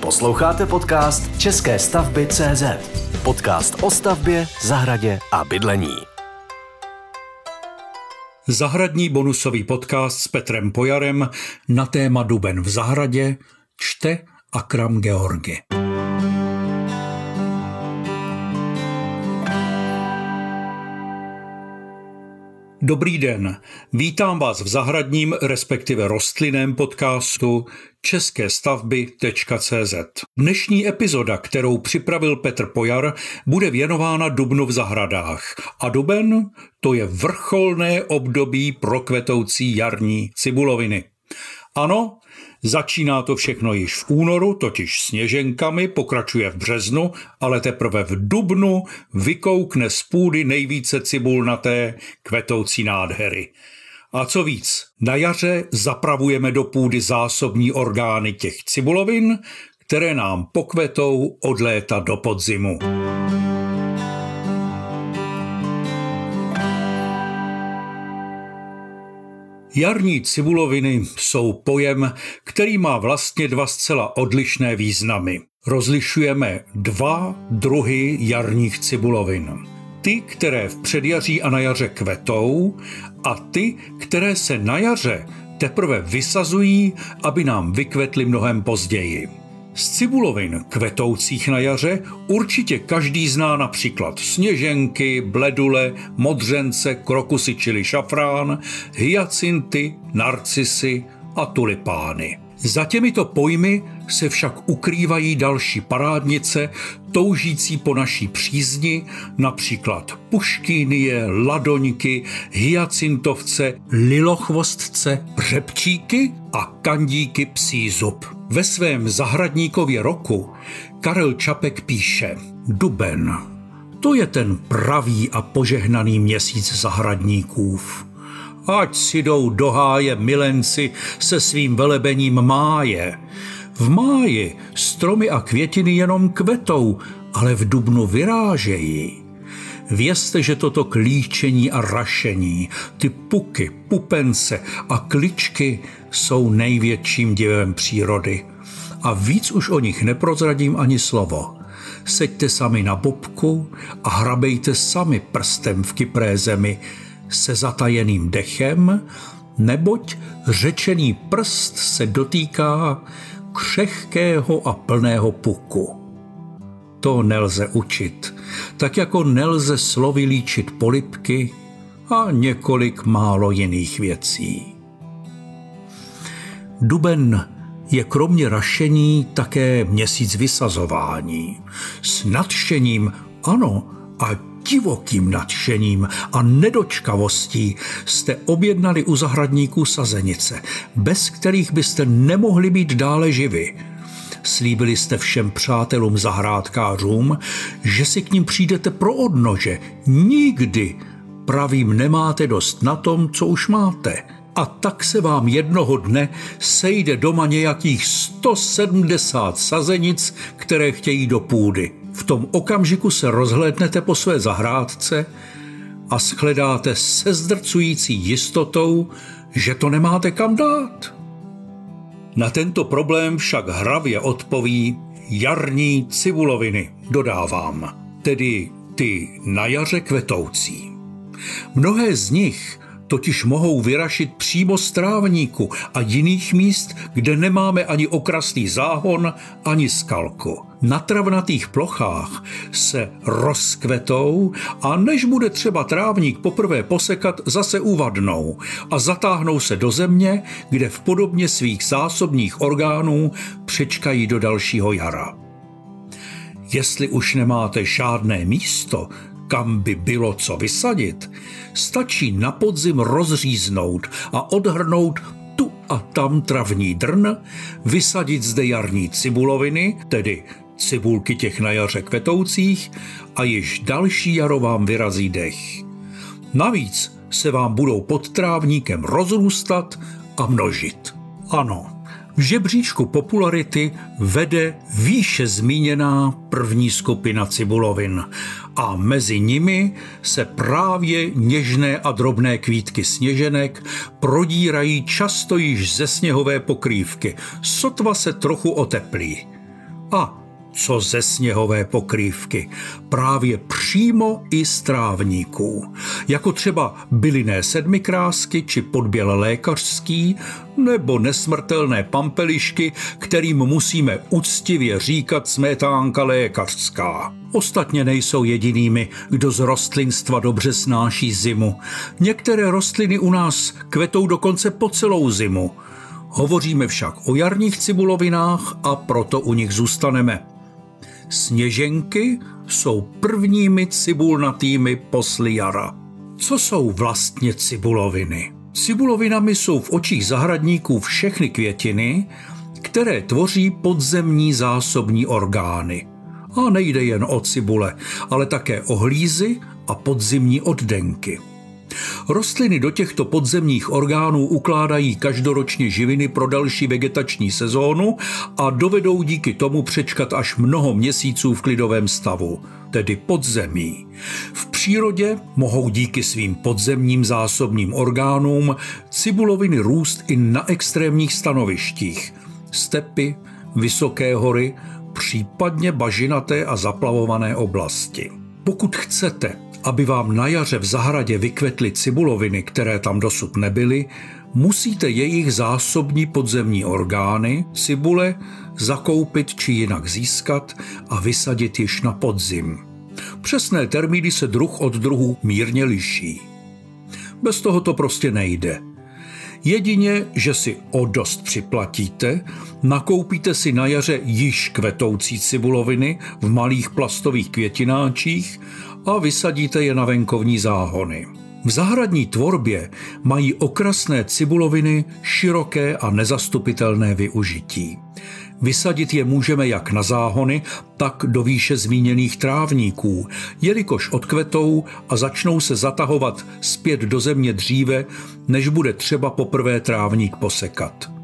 Posloucháte podcast České stavby CZ. Podcast o stavbě, zahradě a bydlení. Zahradní bonusový podcast s Petrem Pojarem na téma Duben v zahradě čte Akram Georgi. Dobrý den, vítám vás v zahradním, respektive rostlinném podcastu české stavby.cz. Dnešní epizoda, kterou připravil Petr Pojar, bude věnována dubnu v zahradách. A duben to je vrcholné období pro kvetoucí jarní cibuloviny. Ano, Začíná to všechno již v únoru, totiž sněženkami, pokračuje v březnu, ale teprve v dubnu vykoukne z půdy nejvíce cibulnaté kvetoucí nádhery. A co víc, na jaře zapravujeme do půdy zásobní orgány těch cibulovin, které nám pokvetou od léta do podzimu. Jarní cibuloviny jsou pojem, který má vlastně dva zcela odlišné významy. Rozlišujeme dva druhy jarních cibulovin. Ty, které v předjaří a na jaře kvetou a ty, které se na jaře teprve vysazují, aby nám vykvetly mnohem později. Z cibulovin kvetoucích na jaře určitě každý zná například sněženky, bledule, modřence, krokusy čili šafrán, hyacinty, narcisy a tulipány. Za těmito pojmy se však ukrývají další parádnice, toužící po naší přízni, například puškynie, ladoňky, hyacintovce, lilochvostce, řepčíky a kandíky psí zub. Ve svém zahradníkově roku Karel Čapek píše Duben. To je ten pravý a požehnaný měsíc zahradníkův ať si jdou do háje milenci se svým velebením máje. V máji stromy a květiny jenom kvetou, ale v dubnu vyrážejí. Vězte, že toto klíčení a rašení, ty puky, pupence a kličky jsou největším divem přírody. A víc už o nich neprozradím ani slovo. Seďte sami na bobku a hrabejte sami prstem v kypré zemi, se zatajeným dechem, neboť řečený prst se dotýká křehkého a plného puku. To nelze učit, tak jako nelze slovy líčit polipky a několik málo jiných věcí. Duben je kromě rašení také měsíc vysazování. S nadšením, ano, a divokým nadšením a nedočkavostí jste objednali u zahradníků sazenice, bez kterých byste nemohli být dále živi. Slíbili jste všem přátelům zahrádkářům, že si k ním přijdete pro odnože. Nikdy pravým nemáte dost na tom, co už máte. A tak se vám jednoho dne sejde doma nějakých 170 sazenic, které chtějí do půdy. V tom okamžiku se rozhlédnete po své zahrádce a shledáte se zdrcující jistotou, že to nemáte kam dát. Na tento problém však hravě odpoví jarní cibuloviny, dodávám, tedy ty na jaře kvetoucí. Mnohé z nich totiž mohou vyrašit přímo z trávníku a jiných míst, kde nemáme ani okrasný záhon, ani skalku. Na travnatých plochách se rozkvetou a než bude třeba trávník poprvé posekat, zase uvadnou a zatáhnou se do země, kde v podobně svých zásobních orgánů přečkají do dalšího jara. Jestli už nemáte žádné místo, kam by bylo co vysadit, stačí na podzim rozříznout a odhrnout tu a tam travní drn, vysadit zde jarní cibuloviny, tedy cibulky těch na jaře kvetoucích a již další jaro vám vyrazí dech. Navíc se vám budou pod trávníkem rozrůstat a množit. Ano, v žebříčku popularity vede výše zmíněná první skupina cibulovin a mezi nimi se právě něžné a drobné kvítky sněženek prodírají často již ze sněhové pokrývky, sotva se trochu oteplí. A co ze sněhové pokrývky, právě přímo i z trávníků, jako třeba bylinné sedmikrásky či podběl lékařský, nebo nesmrtelné pampelišky, kterým musíme uctivě říkat smetánka lékařská. Ostatně nejsou jedinými, kdo z rostlinstva dobře snáší zimu. Některé rostliny u nás kvetou dokonce po celou zimu. Hovoříme však o jarních cibulovinách a proto u nich zůstaneme. Sněženky jsou prvními cibulnatými posly jara. Co jsou vlastně cibuloviny? Cibulovinami jsou v očích zahradníků všechny květiny, které tvoří podzemní zásobní orgány. A nejde jen o cibule, ale také o hlízy a podzimní oddenky. Rostliny do těchto podzemních orgánů ukládají každoročně živiny pro další vegetační sezónu a dovedou díky tomu přečkat až mnoho měsíců v klidovém stavu, tedy podzemí. V přírodě mohou díky svým podzemním zásobním orgánům cibuloviny růst i na extrémních stanovištích, stepy, vysoké hory, případně bažinaté a zaplavované oblasti. Pokud chcete, aby vám na jaře v zahradě vykvetly cibuloviny, které tam dosud nebyly, musíte jejich zásobní podzemní orgány, cibule, zakoupit či jinak získat a vysadit již na podzim. Přesné termíny se druh od druhu mírně liší. Bez toho to prostě nejde. Jedině, že si o dost připlatíte, nakoupíte si na jaře již kvetoucí cibuloviny v malých plastových květináčích a vysadíte je na venkovní záhony. V zahradní tvorbě mají okrasné cibuloviny široké a nezastupitelné využití. Vysadit je můžeme jak na záhony, tak do výše zmíněných trávníků, jelikož odkvetou a začnou se zatahovat zpět do země dříve, než bude třeba poprvé trávník posekat.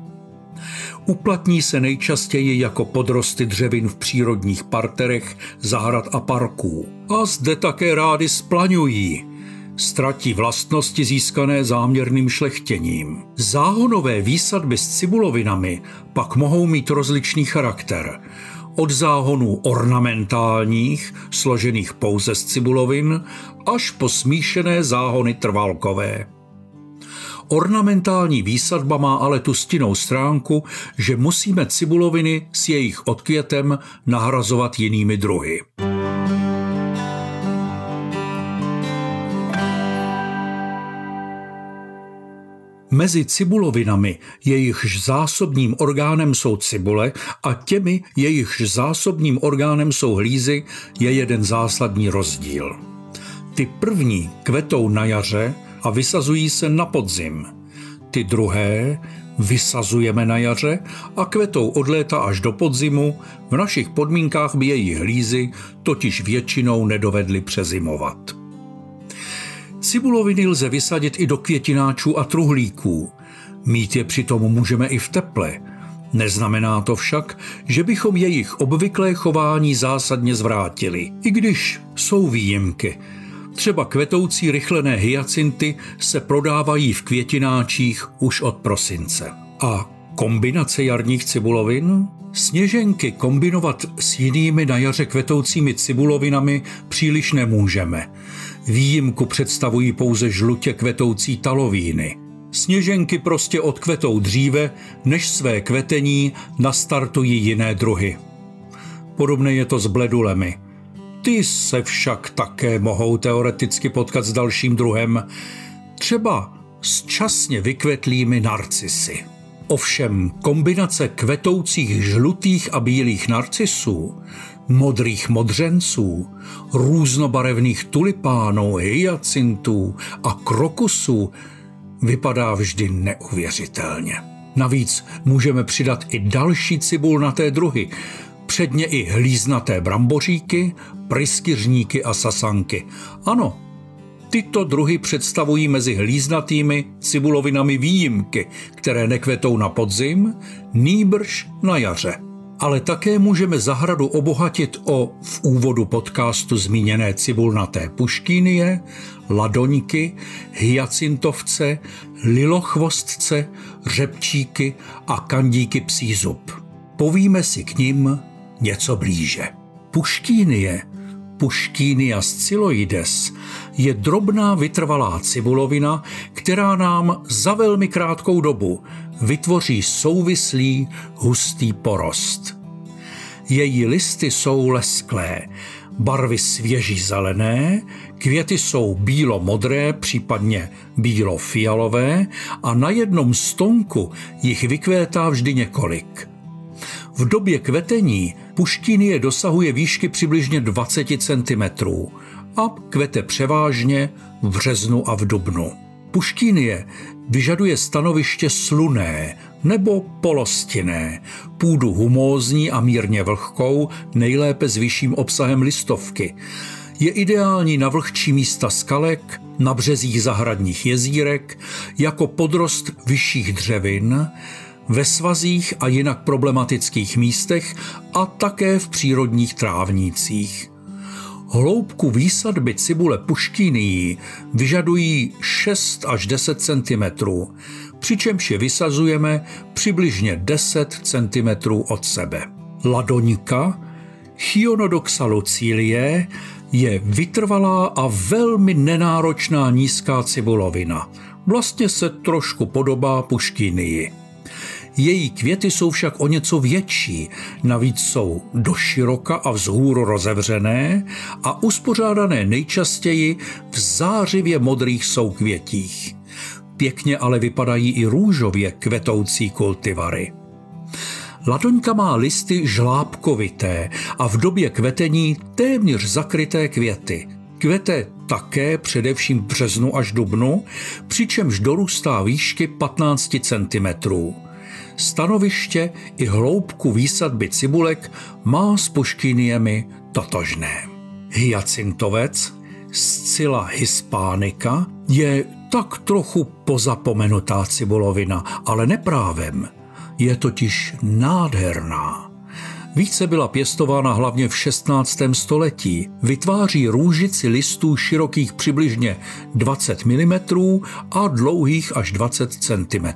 Uplatní se nejčastěji jako podrosty dřevin v přírodních parterech, zahrad a parků. A zde také rády splaňují. Ztratí vlastnosti získané záměrným šlechtěním. Záhonové výsadby s cibulovinami pak mohou mít rozličný charakter. Od záhonů ornamentálních, složených pouze z cibulovin, až po smíšené záhony trvalkové. Ornamentální výsadba má ale tu stinnou stránku, že musíme cibuloviny s jejich odkvětem nahrazovat jinými druhy. Mezi cibulovinami, jejichž zásobním orgánem jsou cibule, a těmi, jejichž zásobním orgánem jsou hlízy, je jeden zásadní rozdíl. Ty první kvetou na jaře a vysazují se na podzim. Ty druhé vysazujeme na jaře a kvetou od léta až do podzimu, v našich podmínkách by jejich hlízy totiž většinou nedovedly přezimovat. Cibuloviny lze vysadit i do květináčů a truhlíků. Mít je přitom můžeme i v teple. Neznamená to však, že bychom jejich obvyklé chování zásadně zvrátili, i když jsou výjimky – Třeba kvetoucí rychlené hyacinty se prodávají v květináčích už od prosince. A kombinace jarních cibulovin? Sněženky kombinovat s jinými na jaře kvetoucími cibulovinami příliš nemůžeme. Výjimku představují pouze žlutě kvetoucí talovíny. Sněženky prostě odkvetou dříve, než své kvetení nastartují jiné druhy. Podobné je to s bledulemi – ty se však také mohou teoreticky potkat s dalším druhem, třeba s časně vykvetlými narcisy. Ovšem kombinace kvetoucích žlutých a bílých narcisů, modrých modřenců, různobarevných tulipánů, hyacintů a krokusů vypadá vždy neuvěřitelně. Navíc můžeme přidat i další cibulnaté druhy, předně i hlíznaté bramboříky, pryskyřníky a sasanky. Ano, tyto druhy představují mezi hlíznatými cibulovinami výjimky, které nekvetou na podzim, nýbrž na jaře. Ale také můžeme zahradu obohatit o v úvodu podcastu zmíněné cibulnaté puškýnie, ladoňky, hyacintovce, lilochvostce, řepčíky a kandíky psí zub. Povíme si k nim něco blíže. Puštínie, Puštínia scyloides, je drobná vytrvalá cibulovina, která nám za velmi krátkou dobu vytvoří souvislý hustý porost. Její listy jsou lesklé, barvy svěží zelené, květy jsou bílo-modré, případně bílo-fialové a na jednom stonku jich vykvétá vždy několik. V době kvetení puštínie dosahuje výšky přibližně 20 cm a kvete převážně v březnu a v dubnu. Puštínie vyžaduje stanoviště sluné nebo polostinné, půdu humózní a mírně vlhkou, nejlépe s vyšším obsahem listovky. Je ideální na vlhčí místa skalek, na březích zahradních jezírek, jako podrost vyšších dřevin, ve svazích a jinak problematických místech a také v přírodních trávnících. Hloubku výsadby cibule puštínií vyžadují 6 až 10 cm, přičemž je vysazujeme přibližně 10 cm od sebe. Ladonika Chionodoxa lucilie je vytrvalá a velmi nenáročná nízká cibulovina. Vlastně se trošku podobá puštínii. Její květy jsou však o něco větší, navíc jsou doširoka a vzhůru rozevřené a uspořádané nejčastěji v zářivě modrých soukvětích. Pěkně ale vypadají i růžově kvetoucí kultivary. Ladoňka má listy žlábkovité a v době kvetení téměř zakryté květy. Kvete také především v březnu až dubnu, přičemž dorůstá výšky 15 cm. Stanoviště i hloubku výsadby cibulek má s puškyniemi totožné. Hyacintovec, Scilla hispánica, je tak trochu pozapomenutá cibulovina, ale neprávem. Je totiž nádherná. Více byla pěstována hlavně v 16. století. Vytváří růžici listů širokých přibližně 20 mm a dlouhých až 20 cm.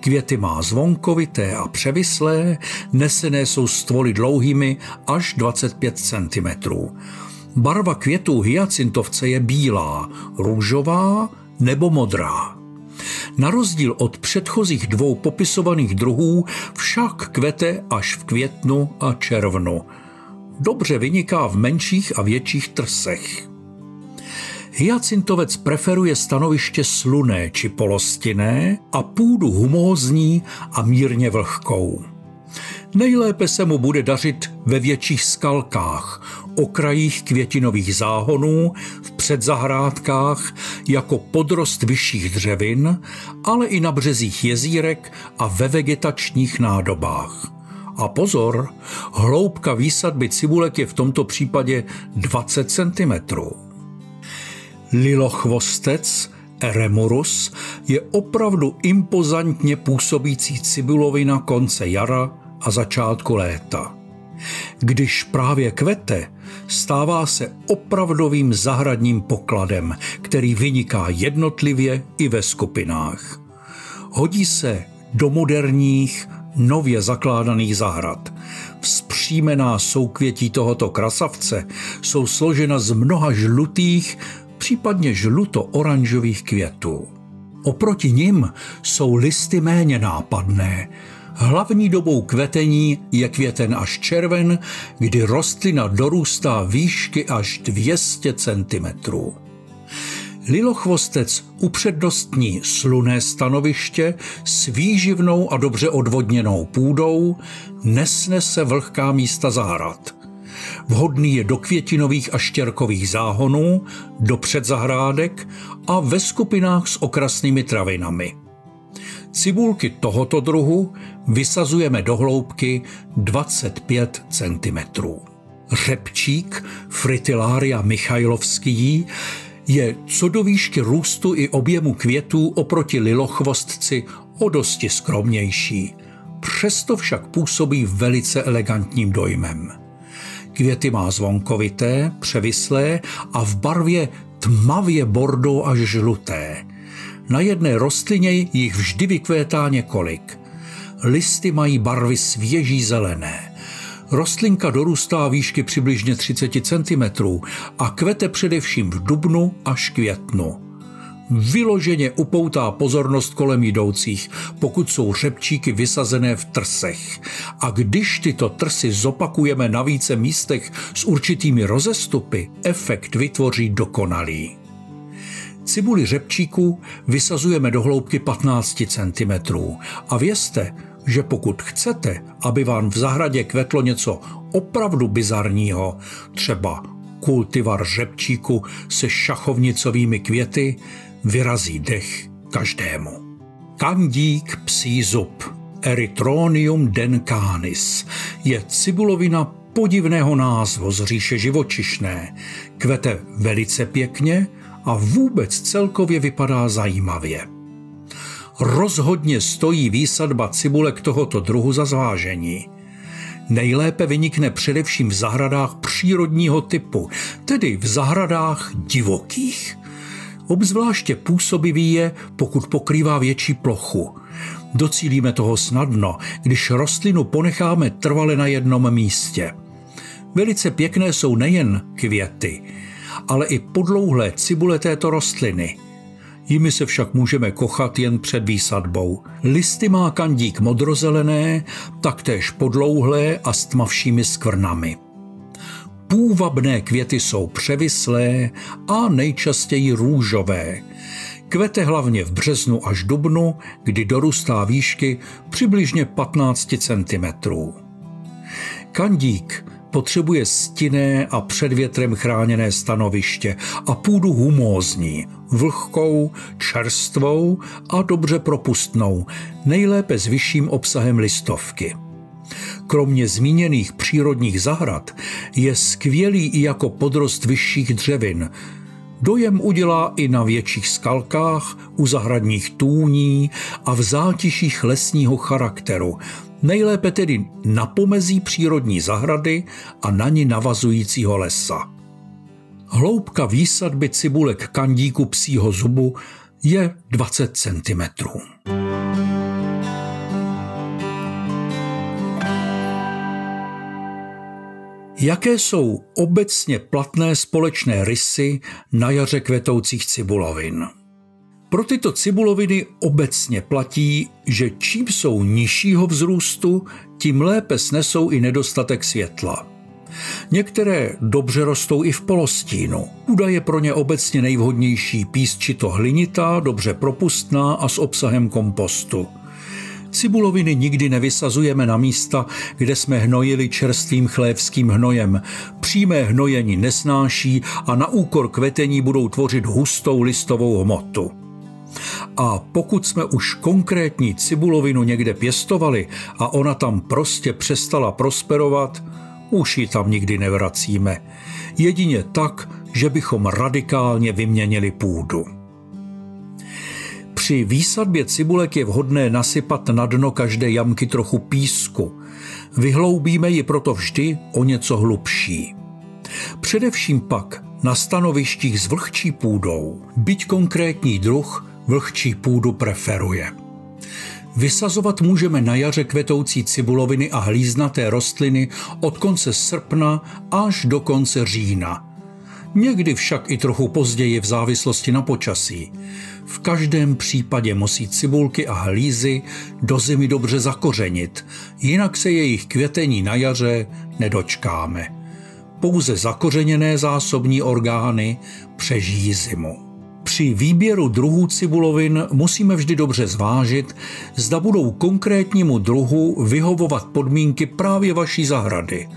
Květy má zvonkovité a převislé, nesené jsou stvoly dlouhými až 25 cm. Barva květů hyacintovce je bílá, růžová nebo modrá. Na rozdíl od předchozích dvou popisovaných druhů však kvete až v květnu a červnu. Dobře vyniká v menších a větších trsech. Hyacintovec preferuje stanoviště sluné či polostinné a půdu humózní a mírně vlhkou. Nejlépe se mu bude dařit ve větších skalkách, okrajích květinových záhonů, v předzahrádkách, jako podrost vyšších dřevin, ale i na březích jezírek a ve vegetačních nádobách. A pozor, hloubka výsadby cibulek je v tomto případě 20 cm. Lilochvostec Eremurus je opravdu impozantně působící cibulovina konce jara a začátku léta. Když právě kvete, stává se opravdovým zahradním pokladem, který vyniká jednotlivě i ve skupinách. Hodí se do moderních, nově zakládaných zahrad. Vzpřímená soukvětí tohoto krasavce jsou složena z mnoha žlutých, případně žluto-oranžových květů. Oproti nim jsou listy méně nápadné. Hlavní dobou kvetení je květen až červen, kdy rostlina dorůstá výšky až 200 cm. Lilochvostec upřednostní sluné stanoviště s výživnou a dobře odvodněnou půdou, nesnese vlhká místa zahrad – Vhodný je do květinových a štěrkových záhonů, do předzahrádek a ve skupinách s okrasnými travinami. Cibulky tohoto druhu vysazujeme do hloubky 25 cm. Řepčík Fritillaria Michajlovský je co do výšky růstu i objemu květů oproti lilochvostci o dosti skromnější. Přesto však působí velice elegantním dojmem. Květy má zvonkovité, převislé a v barvě tmavě bordo až žluté. Na jedné rostlině jich vždy vykvétá několik. Listy mají barvy svěží zelené. Rostlinka dorůstá výšky přibližně 30 cm a kvete především v dubnu až květnu. Vyloženě upoutá pozornost kolem jdoucích, pokud jsou řepčíky vysazené v trsech. A když tyto trsy zopakujeme na více místech s určitými rozestupy, efekt vytvoří dokonalý. Cibuli řepčíků vysazujeme do hloubky 15 cm a vězte, že pokud chcete, aby vám v zahradě kvetlo něco opravdu bizarního, třeba kultivar řepčíku se šachovnicovými květy, vyrazí dech každému. Kandík psí zub Erytronium dencanis je cibulovina podivného názvu z říše živočišné. Kvete velice pěkně a vůbec celkově vypadá zajímavě. Rozhodně stojí výsadba cibulek tohoto druhu za zvážení. Nejlépe vynikne především v zahradách přírodního typu, tedy v zahradách divokých. Obzvláště působivý je, pokud pokrývá větší plochu. Docílíme toho snadno, když rostlinu ponecháme trvale na jednom místě. Velice pěkné jsou nejen květy, ale i podlouhlé cibule této rostliny. Jimi se však můžeme kochat jen před výsadbou. Listy má kandík modrozelené, taktéž podlouhlé a s tmavšími skvrnami. Půvabné květy jsou převislé a nejčastěji růžové. Kvete hlavně v březnu až dubnu, kdy dorůstá výšky přibližně 15 cm. Kandík potřebuje stinné a před větrem chráněné stanoviště a půdu humózní, vlhkou, čerstvou a dobře propustnou, nejlépe s vyšším obsahem listovky. Kromě zmíněných přírodních zahrad je skvělý i jako podrost vyšších dřevin. Dojem udělá i na větších skalkách, u zahradních tůní a v zátiších lesního charakteru, nejlépe tedy na pomezí přírodní zahrady a na ní navazujícího lesa. Hloubka výsadby cibulek kandíku psího zubu je 20 cm. Jaké jsou obecně platné společné rysy na jaře kvetoucích cibulovin? Pro tyto cibuloviny obecně platí, že čím jsou nižšího vzrůstu, tím lépe snesou i nedostatek světla. Některé dobře rostou i v polostínu. Půda je pro ně obecně nejvhodnější písčito hlinitá, dobře propustná a s obsahem kompostu. Cibuloviny nikdy nevysazujeme na místa, kde jsme hnojili čerstvým chlévským hnojem. Přímé hnojení nesnáší a na úkor kvetení budou tvořit hustou listovou hmotu. A pokud jsme už konkrétní cibulovinu někde pěstovali a ona tam prostě přestala prosperovat, už ji tam nikdy nevracíme. Jedině tak, že bychom radikálně vyměnili půdu. Při výsadbě cibulek je vhodné nasypat na dno každé jamky trochu písku. Vyhloubíme ji proto vždy o něco hlubší. Především pak na stanovištích s vlhčí půdou, byť konkrétní druh vlhčí půdu preferuje. Vysazovat můžeme na jaře kvetoucí cibuloviny a hlíznaté rostliny od konce srpna až do konce října. Někdy však i trochu později v závislosti na počasí. V každém případě musí cibulky a hlízy do zimy dobře zakořenit, jinak se jejich květení na jaře nedočkáme. Pouze zakořeněné zásobní orgány přežijí zimu. Při výběru druhů cibulovin musíme vždy dobře zvážit, zda budou konkrétnímu druhu vyhovovat podmínky právě vaší zahrady.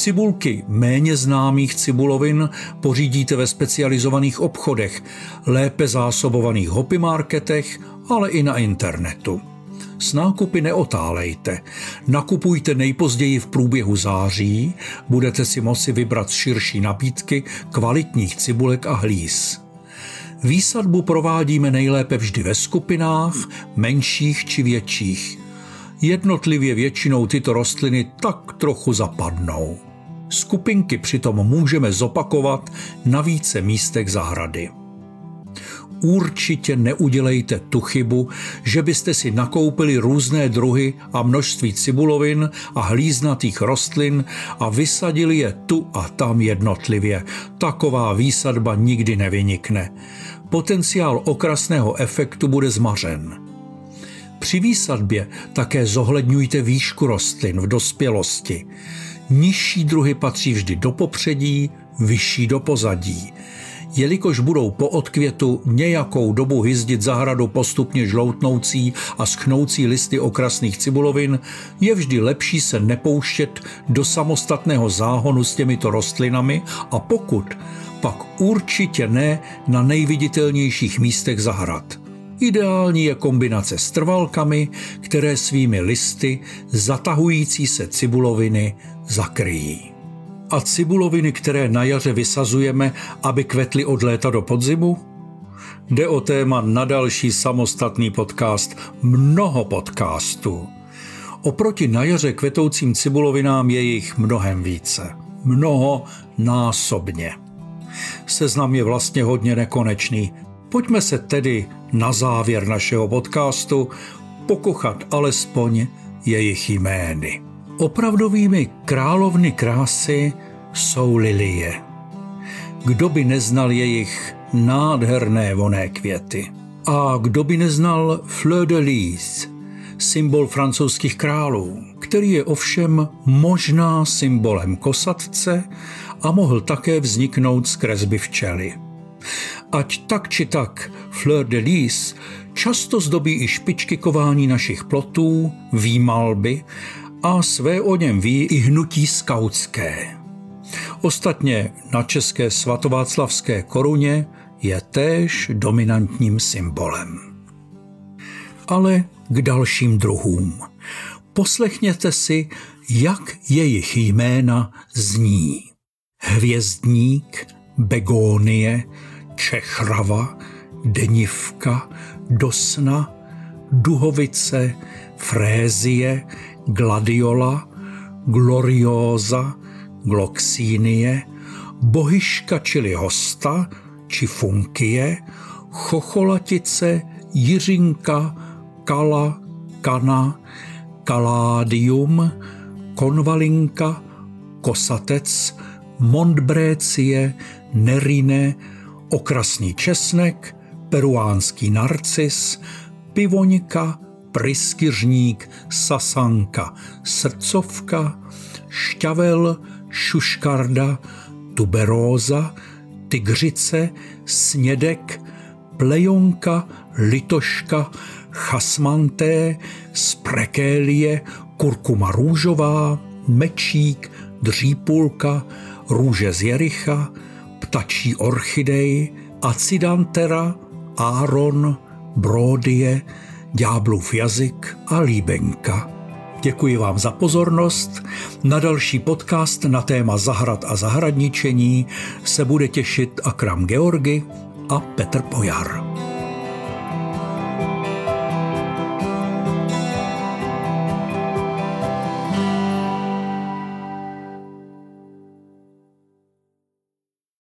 Cibulky méně známých cibulovin pořídíte ve specializovaných obchodech, lépe zásobovaných hopy marketech, ale i na internetu. S nákupy neotálejte. Nakupujte nejpozději v průběhu září, budete si moci vybrat širší nabídky kvalitních cibulek a hlíz. Výsadbu provádíme nejlépe vždy ve skupinách, menších či větších. Jednotlivě většinou tyto rostliny tak trochu zapadnou. Skupinky přitom můžeme zopakovat na více místech zahrady. určitě neudělejte tu chybu, že byste si nakoupili různé druhy a množství cibulovin a hlíznatých rostlin a vysadili je tu a tam jednotlivě. Taková výsadba nikdy nevynikne. Potenciál okrasného efektu bude zmařen. Při výsadbě také zohledňujte výšku rostlin v dospělosti. Nižší druhy patří vždy do popředí, vyšší do pozadí. Jelikož budou po odkvětu nějakou dobu hyzdit zahradu postupně žloutnoucí a schnoucí listy okrasných cibulovin, je vždy lepší se nepouštět do samostatného záhonu s těmito rostlinami a pokud, pak určitě ne na nejviditelnějších místech zahrad. Ideální je kombinace s trvalkami, které svými listy zatahující se cibuloviny zakryjí. A cibuloviny, které na jaře vysazujeme, aby kvetly od léta do podzimu? Jde o téma na další samostatný podcast, mnoho podcastů. Oproti na jaře kvetoucím cibulovinám je jich mnohem více. Mnoho násobně. Seznam je vlastně hodně nekonečný. Pojďme se tedy na závěr našeho podcastu pokochat alespoň jejich jmény. Opravdovými královny krásy jsou lilie. Kdo by neznal jejich nádherné voné květy? A kdo by neznal fleur de lis, symbol francouzských králů, který je ovšem možná symbolem kosatce a mohl také vzniknout z kresby včely. Ať tak či tak fleur de lis často zdobí i špičky kování našich plotů, výmalby a své o něm ví i hnutí skautské. Ostatně na české svatováclavské koruně je též dominantním symbolem. Ale k dalším druhům. Poslechněte si, jak jejich jména zní. Hvězdník, begónie, čechrava, denivka, dosna, duhovice, frézie, gladiola, glorióza, gloxínie, bohyška čili hosta, či funkie, chocholatice, jiřinka, kala, kana, kaládium, konvalinka, kosatec, montbrécie, nerine, okrasný česnek, peruánský narcis, pivoňka, pryskyřník, sasanka, srdcovka, šťavel, šuškarda, tuberóza, tygřice, snědek, plejonka, litoška, chasmanté, sprekélie, kurkuma růžová, mečík, dřípulka, růže z Jericha, ptačí orchidej, acidantera, áron, bródie, ďáblův jazyk a líbenka. Děkuji vám za pozornost. Na další podcast na téma zahrad a zahradničení se bude těšit Akram Georgi a Petr Pojar.